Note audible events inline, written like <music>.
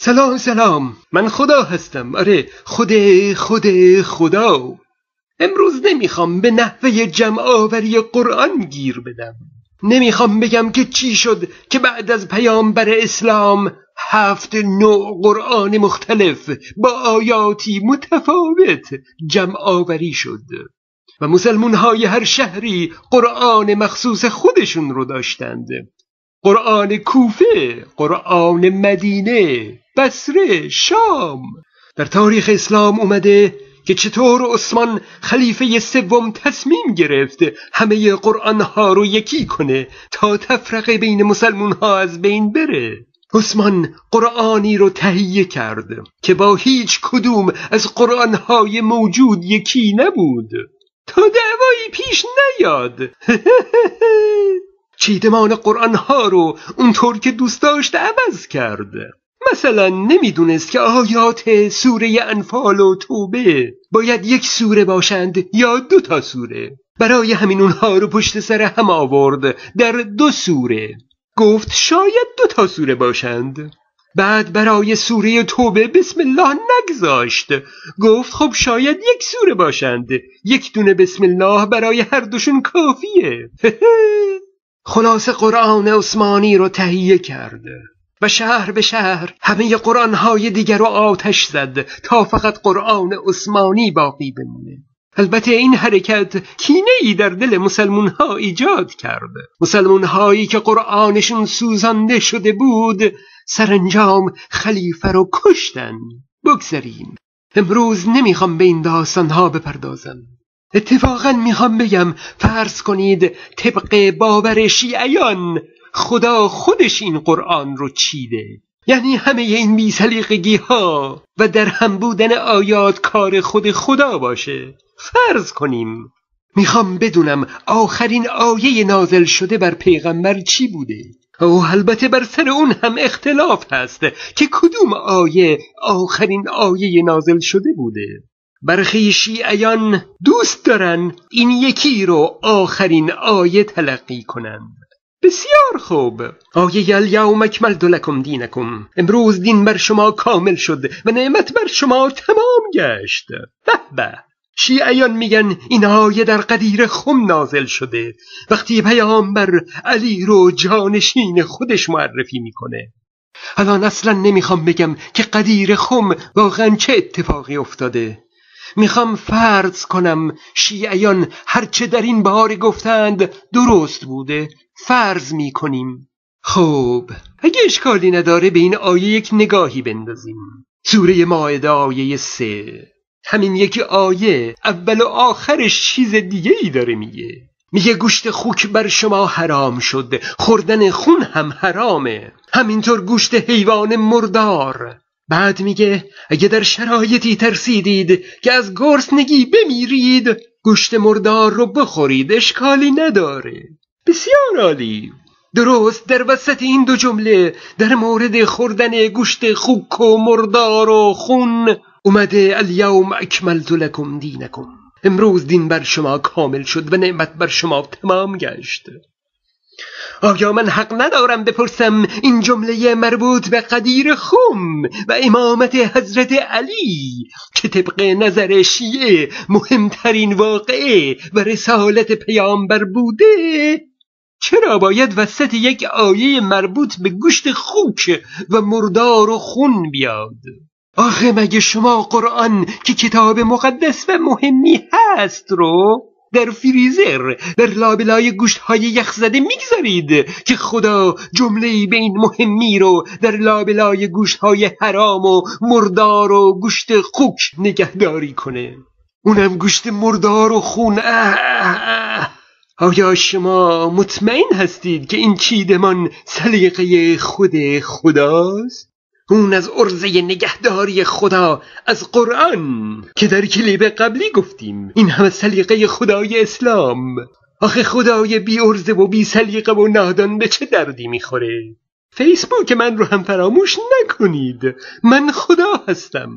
سلام سلام. من خدا هستم. آره خود خود خدا. امروز نمی‌خوام به نحوه جمع آوری قرآن گیر بدم. نمی‌خوام بگم که چی شد که بعد از پیامبر اسلام هفت نوع قرآن مختلف با آیاتی متفاوت جمع آوری شد. و مسلمون های هر شهری قرآن مخصوص خودشون رو داشتند. قرآن کوفه قرآن مدینه بسره شام. در تاریخ اسلام اومده که چطور عثمان خلیفه سوم تصمیم گرفت همه قرآن ها رو یکی کنه تا تفرقه بین مسلمون ها از بین بره. عثمان قرآنی رو تهیه کرد که با هیچ کدوم از قرآن های موجود یکی نبود. تا دعوایی پیش نیاد. <laughs> چیدمان قرآن ها رو اونطور که دوست داشت عوض کرد. مثلا نمی‌دونست که آیات سوره انفال و توبه باید یک سوره باشند یا دو تا سوره. برای همین اونها رو پشت سر هم آورد در دو سوره. گفت شاید دو تا سوره باشند. بعد برای سوره توبه بسم الله نگذاشت. گفت خب شاید یک سوره باشند. یک دونه بسم الله برای هر دوشون کافیه. <laughs> خلاص قرآن عثمانی رو تهیه کرد. و شهر به شهر همه قرآنهای دیگر رو آتش زد تا فقط قرآن عثمانی باقی بمونه. البته این حرکت کینه ای در دل مسلمون ها ایجاد کرد. مسلمون هایی که قرآنشون سوزانده شده بود سرانجام خلیفه رو کشتن. بگذریم. امروز نمی‌خوام به این داستان ها بپردازم. اتفاقا می‌خوام بگم فرض کنید طبق باور شیعیان خدا خودش این قرآن رو چیده. یعنی همه این بیسلیقگی ها و در هم بودن آیات کار خود خدا باشه. فرض کنیم. می‌خوام بدونم آخرین آیه نازل شده بر پیغمبر چی بوده؟ او البته بر سر اون هم اختلاف هست که کدوم آیه آخرین آیه نازل شده بوده. برخی شیعیان دوست دارن این یکی رو آخرین آیه تلقی کنند. بسیار خوب. آیه الیوم اکملت لکم دینکم. امروز دین بر شما کامل شد و نعمت بر شما تمام گشت. به به. شیعیان میگن این آیه در قدیر خم نازل شده. وقتی پیامبر علی رو جانشین خودش معرفی می‌کنه. الان اصلا نمی‌خوام بگم که قدیر خم واقعا چه اتفاقی افتاده. می‌خوام فرض کنم شیعیان هرچه در این باره گفتند درست بوده فرض می‌کنیم. خب اگه اشکالی نداره به این آیه یک نگاهی بندازیم. سوره ماعده آیه سه. همین یک آیه اول و آخرش چیز دیگه ای داره میگه. میگه گوشت خوک بر شما حرام شد خوردن خون هم حرامه. همینطور گوشت حیوان مردار. بعد میگه اگه در شرایطی ترسیدید که از گرسنگی بمیرید گوشت مردار رو بخورید اشکالی نداره. بسیار عالی. درست در وسط این دو جمله در مورد خوردن گوشت خوک و مردار و خون اومده الیوم اکملت لکم دینکم. امروز دین بر شما کامل شد و نعمت بر شما تمام گشت. آیا من حق ندارم بپرسم این جمله مربوط به قدیر خم و امامت حضرت علی که طبق نظر شیعه مهمترین واقعه و رسالت پیامبر بوده؟ چرا باید وسط یک آیه مربوط به گوشت خوک و مردار و خون بیاد؟ آخه مگه شما قرآن که کتاب مقدس و مهمی هست رو در فریزر در لابلای گوشت های یخزده می‌گذارید که خدا جمله به این مهمی رو در لابلای گوشت های حرام و مردار و گوشت خوک نگهداری کنه. اونم گوشت مردار و خون. اه آیا شما مطمئن هستید که این چیدمان سلیقه خود خداست؟ اون از عرضه نگهداری خدا از قرآن که در کلیب قبلی گفتیم. این همه سلیقه خدای اسلام. آخه خدای بی عرضه و بی سلیقه و نادان به چه دردی می‌خوره؟ فیسبوک من رو هم فراموش نکنید. من خدا هستم.